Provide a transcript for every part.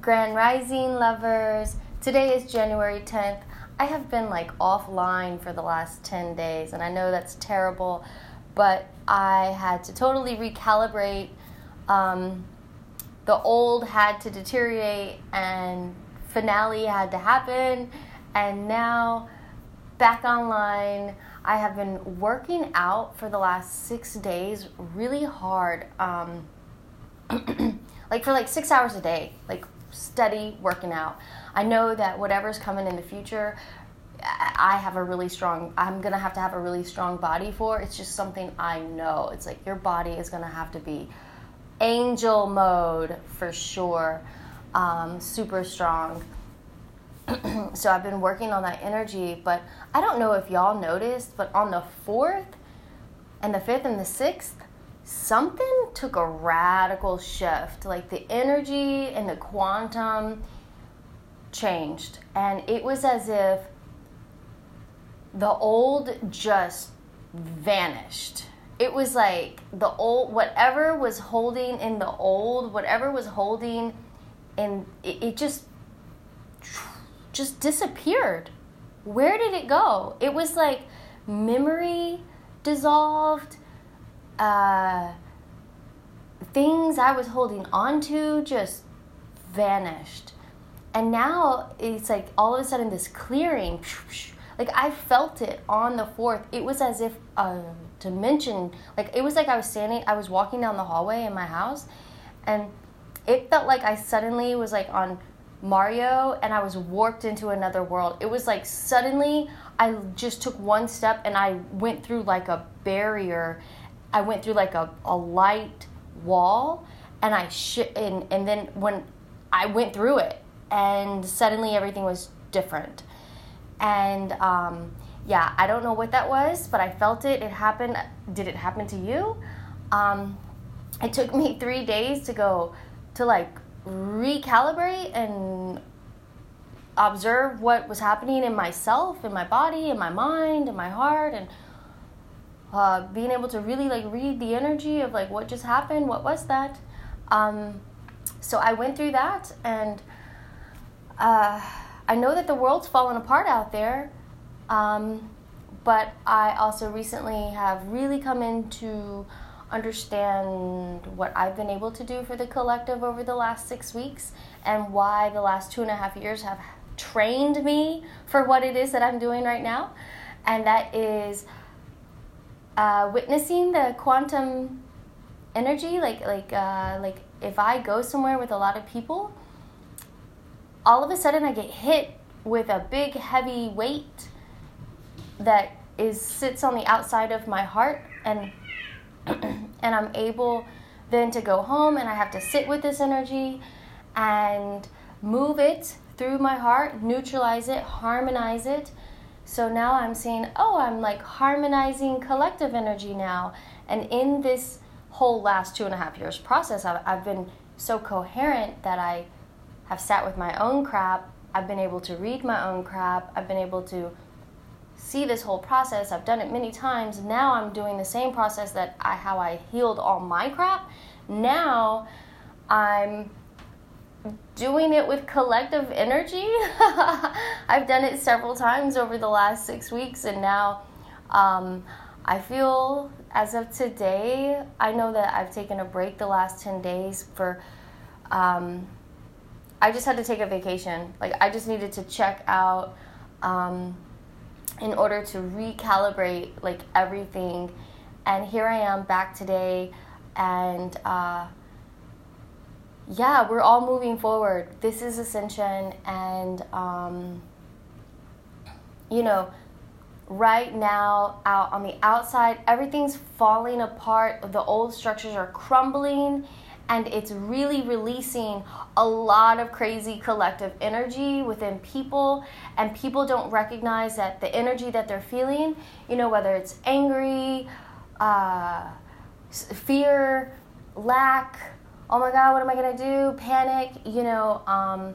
Grand Rising lovers. Today is January 10th. I have been like offline for the last 10 days, and I know that's terrible, but I had to totally recalibrate. Um, the old had to deteriorate, and finale had to happen, and now back online. I have been working out for the last six days really hard. Um, like for like six hours a day, like steady working out. I know that whatever's coming in the future, I have a really strong, I'm gonna have to have a really strong body for. It's just something I know. It's like your body is gonna have to be angel mode for sure, um, super strong. so I've been working on that energy, but I don't know if y'all noticed, but on the fourth and the fifth and the sixth, something took a radical shift. Like the energy and the quantum changed. And it was as if the old just vanished. It was like the old, whatever was holding in the old, whatever was holding in, it, it just, just disappeared. Where did it go? It was like memory dissolved uh, things I was holding on to just vanished. And now it's like all of a sudden this clearing, like I felt it on the fourth. It was as if a dimension, like it was like I was standing, I was walking down the hallway in my house, and it felt like I suddenly was like on Mario and I was warped into another world. It was like suddenly I just took one step and I went through like a barrier I went through like a, a light wall and I sh- and, and then when I went through it and suddenly everything was different. And um, yeah, I don't know what that was, but I felt it. It happened. Did it happen to you? Um, it took me three days to go to like recalibrate and observe what was happening in myself, in my body, in my mind, in my heart, and uh, being able to really like read the energy of like what just happened, what was that. Um, so I went through that, and uh, I know that the world's fallen apart out there. Um, but I also recently have really come into understand what I've been able to do for the collective over the last six weeks and why the last two and a half years have trained me for what it is that I'm doing right now. And that is uh, witnessing the quantum energy, like like uh, like if I go somewhere with a lot of people, all of a sudden I get hit with a big heavy weight that is sits on the outside of my heart and and I'm able then to go home and I have to sit with this energy and move it through my heart, neutralize it, harmonize it so now I'm saying, oh, I'm like harmonizing collective energy now. And in this whole last two and a half years process, I've, I've been so coherent that I have sat with my own crap. I've been able to read my own crap. I've been able to see this whole process. I've done it many times. Now I'm doing the same process that I how I healed all my crap. Now I'm doing it with collective energy. I've done it several times over the last six weeks, and now um, I feel as of today, I know that I've taken a break the last 10 days for. Um, I just had to take a vacation. Like, I just needed to check out um, in order to recalibrate, like, everything. And here I am back today, and uh, yeah, we're all moving forward. This is ascension, and um, you know, right now, out on the outside, everything's falling apart. The old structures are crumbling, and it's really releasing a lot of crazy collective energy within people. And people don't recognize that the energy that they're feeling, you know, whether it's angry, uh, fear, lack oh my god what am i to do? Panic you know um,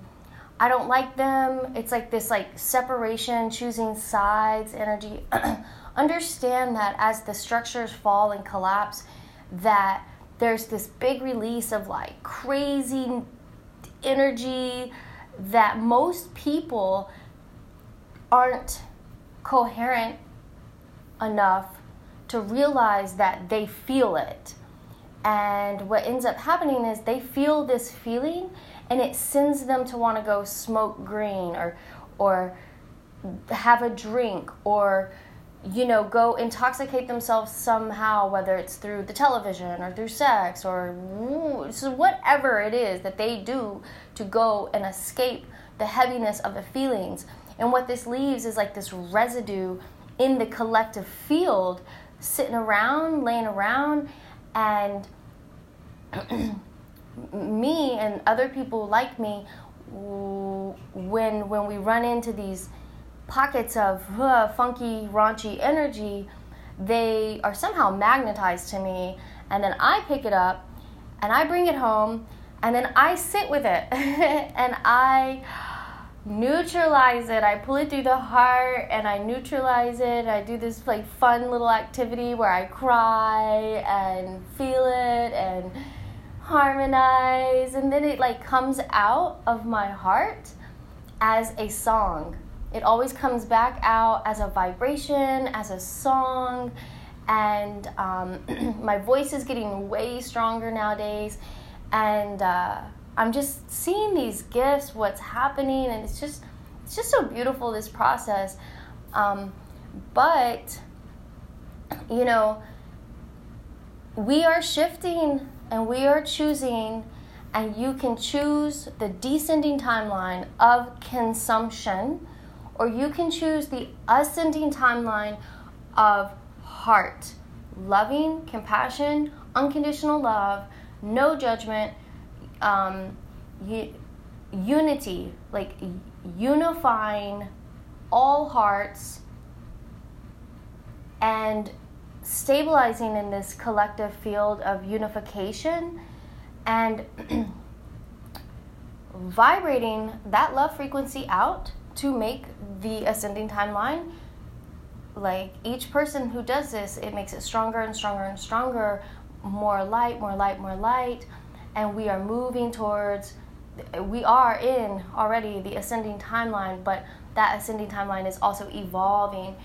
i don't like them. It's like this like separation choosing sides energy. Understand that as the structures fall and collapse that there's this big release of like crazy energy that most people aren't coherent enough to realize that they feel it. And what ends up happening is they feel this feeling and it sends them to want to go smoke green or or have a drink or you know go intoxicate themselves somehow whether it's through the television or through sex or whatever it is that they do to go and escape the heaviness of the feelings. And what this leaves is like this residue in the collective field sitting around laying around and me and other people like me when when we run into these pockets of funky raunchy energy they are somehow magnetized to me. And then i pick it up and i bring it home and then i sit with it. And i neutralize it. I pull it through the heart and i neutralize it. I do this like fun little activity where i cry and feel it and harmonize and then it like comes out of my heart as a song. It always comes back out as a vibration as a song and um, my voice is getting way stronger nowadays. And uh, i'm just seeing these gifts what's happening and it's just it's just so beautiful this process. Um, but you know we are shifting and we are choosing, and you can choose the descending timeline of consumption, or you can choose the ascending timeline of heart, loving, compassion, unconditional love, no judgment, um, unity, like unifying all hearts and stabilizing in this collective field of unification and vibrating that love frequency out to make the ascending timeline. Like each person who does this it makes it stronger and stronger and stronger more light more light more light and we are moving towards we are in already the ascending timeline but that ascending timeline is also evolving.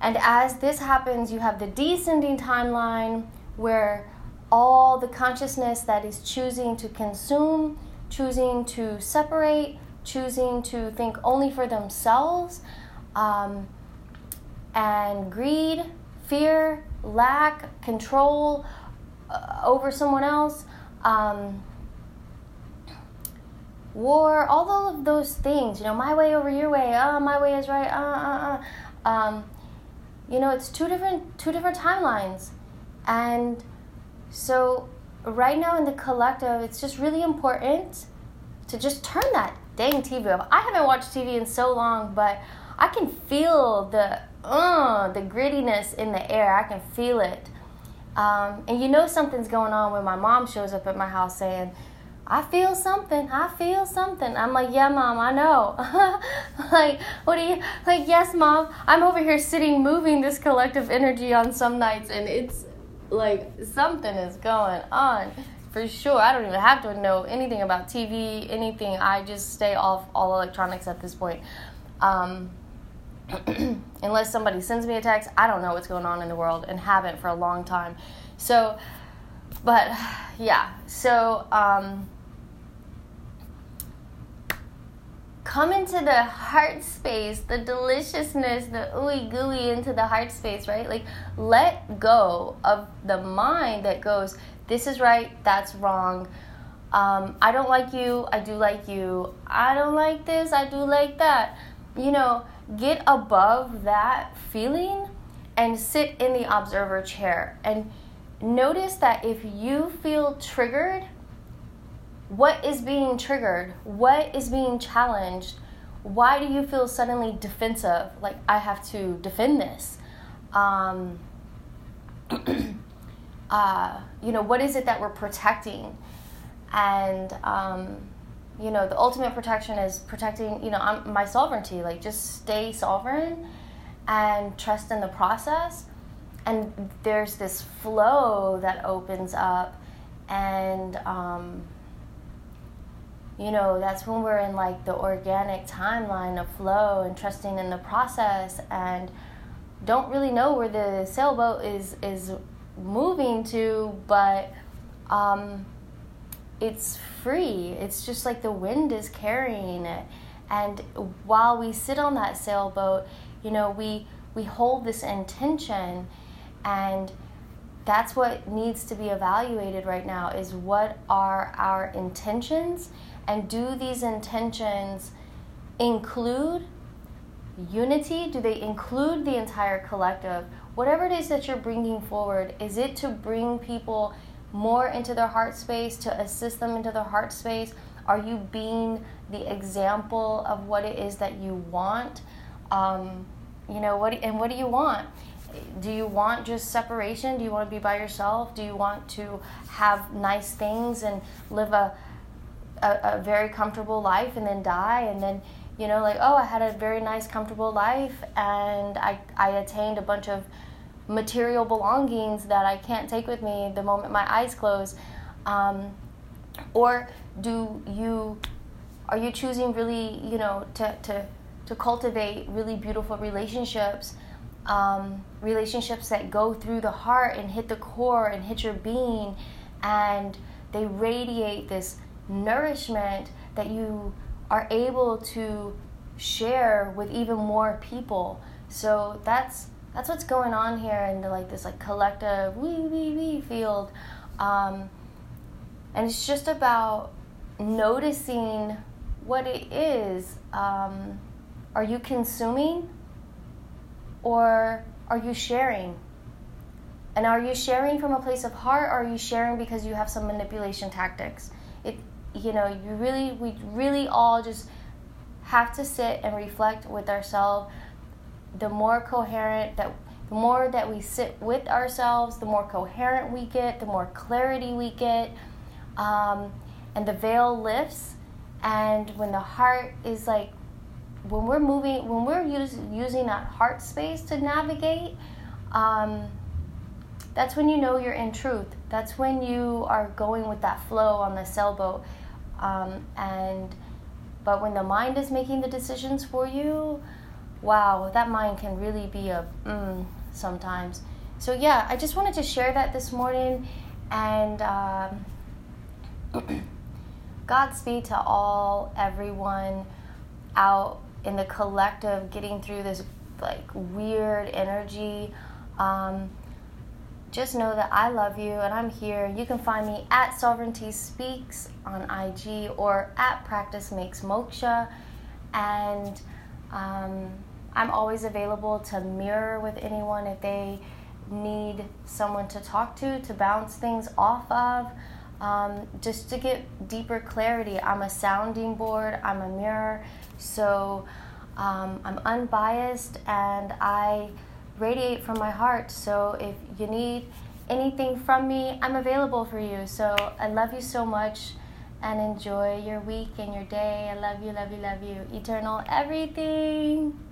And as this happens, you have the descending timeline where all the consciousness that is choosing to consume, choosing to separate, choosing to think only for themselves, um, and greed, fear, lack, control uh, over someone else, um, war, all of those things. You know, my way over your way. Oh, my way is right. Uh, uh, uh. Um, you know it's two different two different timelines and so right now in the collective it's just really important to just turn that dang tv off i haven't watched tv in so long but i can feel the uh, the grittiness in the air i can feel it um, and you know something's going on when my mom shows up at my house saying I feel something. I feel something. I'm like, yeah, mom, I know. like, what do you, like, yes, mom, I'm over here sitting, moving this collective energy on some nights, and it's like something is going on for sure. I don't even have to know anything about TV, anything. I just stay off all electronics at this point. Um, unless somebody sends me a text, I don't know what's going on in the world and haven't for a long time. So, but yeah, so, um, come into the heart space, the deliciousness, the ooey gooey into the heart space, right? Like let go of the mind that goes, this is right, that's wrong. Um, I don't like you, I do like you. I don't like this, I do like that. You know, get above that feeling and sit in the observer chair and notice that if you feel triggered what is being triggered? What is being challenged? Why do you feel suddenly defensive? Like, I have to defend this. Um, uh, you know, what is it that we're protecting? And, um, you know, the ultimate protection is protecting, you know, I'm, my sovereignty. Like, just stay sovereign and trust in the process. And there's this flow that opens up, and, um, you know, that's when we're in like the organic timeline of flow and trusting in the process and don't really know where the sailboat is is moving to, but um, it's free. It's just like the wind is carrying it. And while we sit on that sailboat, you know, we we hold this intention and that's what needs to be evaluated right now is what are our intentions and do these intentions include unity do they include the entire collective whatever it is that you're bringing forward is it to bring people more into their heart space to assist them into their heart space are you being the example of what it is that you want um, you know what and what do you want do you want just separation? Do you want to be by yourself? Do you want to have nice things and live a, a, a very comfortable life and then die and then you know like oh I had a very nice comfortable life and I I attained a bunch of material belongings that I can't take with me the moment my eyes close. Um, or do you are you choosing really you know to to to cultivate really beautiful relationships um, relationships that go through the heart and hit the core and hit your being, and they radiate this nourishment that you are able to share with even more people. So that's that's what's going on here in the, like this like collective wee wee wee field, um, and it's just about noticing what it is. Um, are you consuming or are you sharing? And are you sharing from a place of heart or are you sharing because you have some manipulation tactics? It you know, you really we really all just have to sit and reflect with ourselves. The more coherent that the more that we sit with ourselves, the more coherent we get, the more clarity we get, um, and the veil lifts. And when the heart is like when we're moving, when we're use, using that heart space to navigate, um, that's when you know you're in truth. That's when you are going with that flow on the sailboat. Um, and but when the mind is making the decisions for you, wow, that mind can really be a mm, sometimes. So yeah, I just wanted to share that this morning, and um, Godspeed to all, everyone out in the collective getting through this like weird energy. Um, just know that I love you and I'm here. You can find me at Sovereignty Speaks on IG or at Practice Makes Moksha. And um, I'm always available to mirror with anyone if they need someone to talk to, to bounce things off of, um, just to get deeper clarity. I'm a sounding board, I'm a mirror. So um, I'm unbiased and I radiate from my heart. So if you need anything from me, I'm available for you. So I love you so much and enjoy your week and your day. I love you, love you, love you. Eternal everything.